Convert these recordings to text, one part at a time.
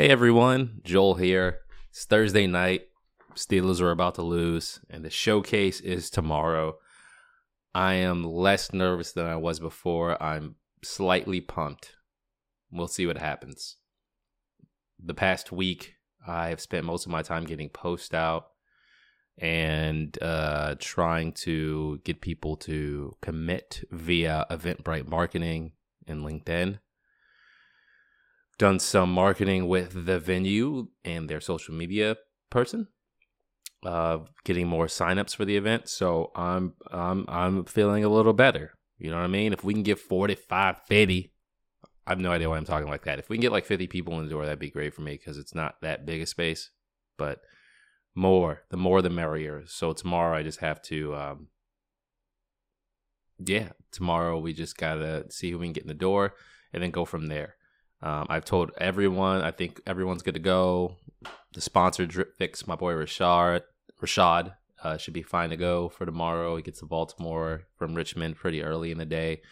Hey everyone, Joel here. It's Thursday night. Steelers are about to lose, and the showcase is tomorrow. I am less nervous than I was before. I'm slightly pumped. We'll see what happens. The past week, I have spent most of my time getting posts out and uh, trying to get people to commit via Eventbrite marketing and LinkedIn done some marketing with the venue and their social media person uh getting more signups for the event. So i'm i'm i'm feeling a little better. You know what i mean? If we can get 45 50 i have no idea why i'm talking like that. If we can get like 50 people in the door that'd be great for me because it's not that big a space but more the more the merrier. So tomorrow i just have to um yeah tomorrow we just gotta see who we can get in the door and then go from there um, I've told everyone. I think everyone's good to go. The sponsor Drip Fix, my boy Rashad, Rashad uh, should be fine to go for tomorrow. He gets to Baltimore from Richmond pretty early in the day.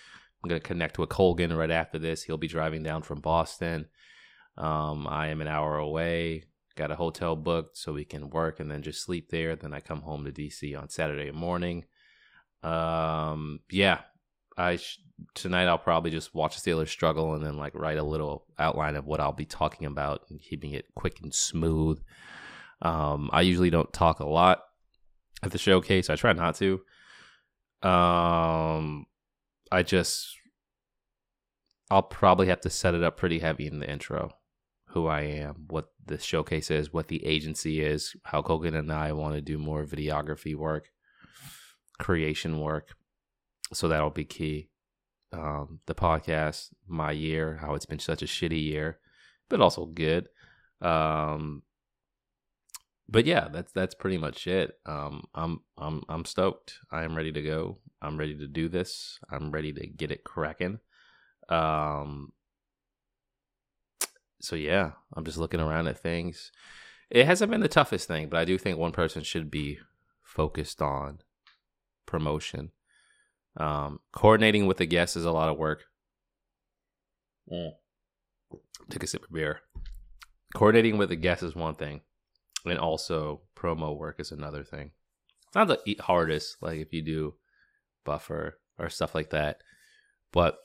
I'm gonna connect with Colgan right after this. He'll be driving down from Boston. Um, I am an hour away. Got a hotel booked so we can work and then just sleep there. Then I come home to DC on Saturday morning. Um, yeah, I sh- tonight I'll probably just watch the Steelers struggle and then like write a little outline of what I'll be talking about and keeping it quick and smooth. Um, I usually don't talk a lot at the showcase. I try not to. Um, I just I'll probably have to set it up pretty heavy in the intro. Who I am, what the showcase is, what the agency is, how Colgan and I want to do more videography work, creation work so that'll be key. Um, the podcast, my year, how it's been such a shitty year, but also good. Um, but yeah, that's that's pretty much it. Um, I'm I'm I'm stoked. I am ready to go. I'm ready to do this. I'm ready to get it cracking. Um, so yeah, I'm just looking around at things. It hasn't been the toughest thing, but I do think one person should be focused on promotion um, coordinating with the guests is a lot of work. Mm. Take a sip of beer. Coordinating with the guests is one thing, and also promo work is another thing. It's not the hardest, like if you do buffer or stuff like that, but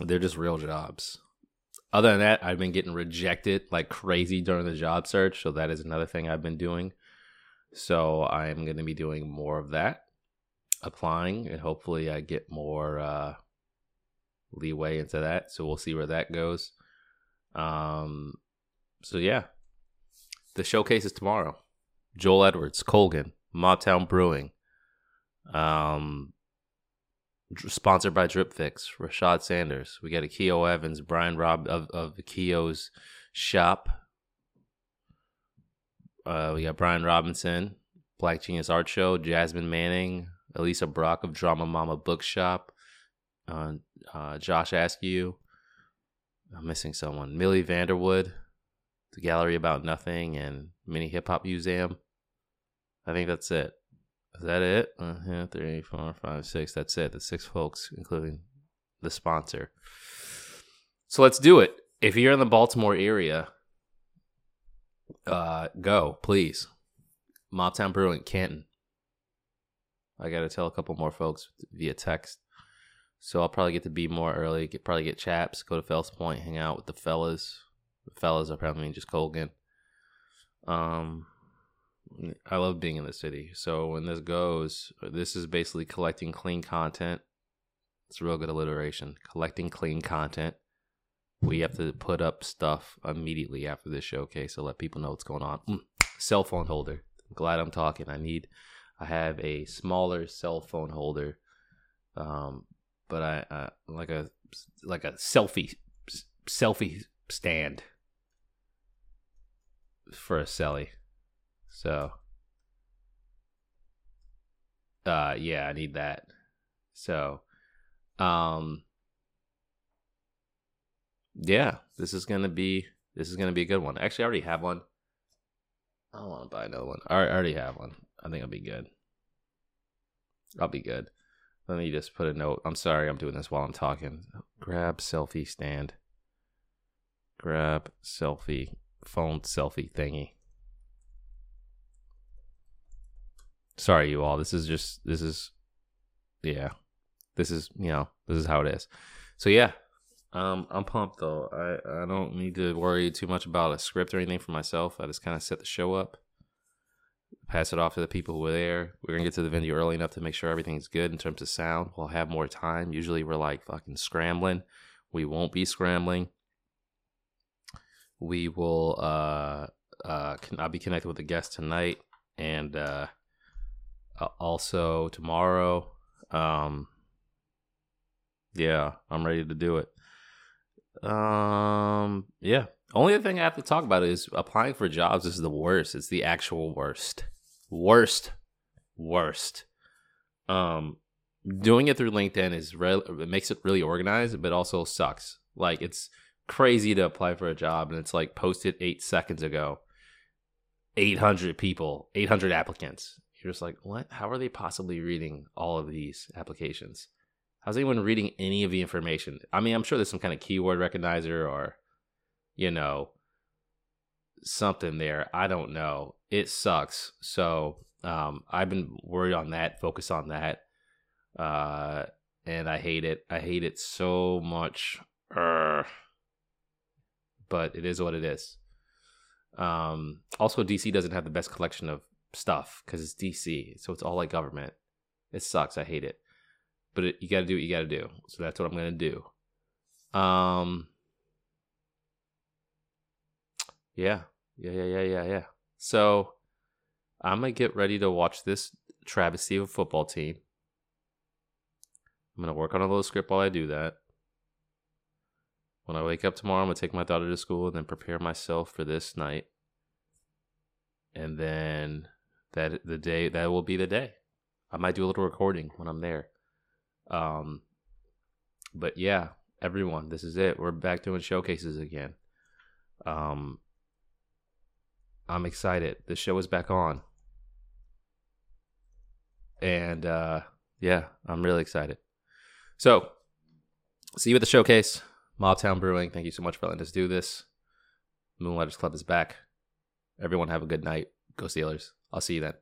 they're just real jobs. Other than that, I've been getting rejected like crazy during the job search, so that is another thing I've been doing. So I'm going to be doing more of that applying, and hopefully I get more uh, leeway into that. So we'll see where that goes. Um, so yeah, the showcase is tomorrow. Joel Edwards, Colgan, Mobtown Brewing. Um, sponsored by Drip Fix, Rashad Sanders. We got a Keo Evans, Brian Rob of of Keo's shop. Uh, we got Brian Robinson, Black Genius Art Show, Jasmine Manning, Elisa Brock of Drama Mama Bookshop, uh, uh, Josh Askew. I'm missing someone. Millie Vanderwood, the Gallery About Nothing, and Mini Hip Hop Museum. I think that's it. Is that it? Uh, three, four, five, six. That's it. The six folks, including the sponsor. So let's do it. If you're in the Baltimore area, uh, go please. Mobtown Brewing, Canton. I got to tell a couple more folks via text. So I'll probably get to be more early. Get probably get chaps, go to Fells Point, hang out with the fellas. The fellas are probably just Colgan. Um, I love being in the city. So when this goes, this is basically collecting clean content. It's a real good alliteration. Collecting clean content. We have to put up stuff immediately after this showcase to let people know what's going on. Mm. Cell phone holder. Glad I'm talking. I need I have a smaller cell phone holder, um, but I, I like a like a selfie selfie stand for a celly. So, uh, yeah, I need that. So, um, yeah, this is gonna be this is gonna be a good one. Actually, I already have one. I don't want to buy another one. I already have one. I think I'll be good. I'll be good. Let me just put a note. I'm sorry, I'm doing this while I'm talking. Grab selfie stand. Grab selfie phone selfie thingy. Sorry, you all. This is just this is yeah. This is you know this is how it is. So yeah, um, I'm pumped though. I I don't need to worry too much about a script or anything for myself. I just kind of set the show up, pass it off to the people who are there. We're gonna get to the venue early enough to make sure everything's good in terms of sound. We'll have more time. Usually we're like fucking scrambling. We won't be scrambling. We will. Uh, uh, I'll be connected with a guest tonight and. uh, also tomorrow. Um, yeah, I'm ready to do it. Um, yeah. Only thing I have to talk about is applying for jobs is the worst. It's the actual worst. Worst. Worst. Um, doing it through LinkedIn is re- it makes it really organized, but also sucks. Like it's crazy to apply for a job and it's like posted eight seconds ago. 800 people, 800 applicants. You're just like, what? How are they possibly reading all of these applications? How's anyone reading any of the information? I mean, I'm sure there's some kind of keyword recognizer or, you know, something there. I don't know. It sucks. So um, I've been worried on that, focus on that. Uh, and I hate it. I hate it so much. Urgh. But it is what it is. Um, also, DC doesn't have the best collection of stuff because it's DC, so it's all like government. It sucks. I hate it, but it, you got to do what you got to do. So that's what I'm gonna do. Um. Yeah, yeah, yeah, yeah, yeah, yeah. So I'm gonna get ready to watch this travesty of a football team. I'm gonna work on a little script while I do that. When I wake up tomorrow, I'm gonna take my daughter to school and then prepare myself for this night. And then that the day that will be the day. I might do a little recording when I'm there. Um, but yeah, everyone, this is it. We're back doing showcases again. Um, I'm excited. The show is back on, and uh, yeah, I'm really excited. So, see you at the showcase, Mobtown Brewing. Thank you so much for letting us do this. Moonlighters Club is back. Everyone have a good night. Go Steelers. I'll see you then.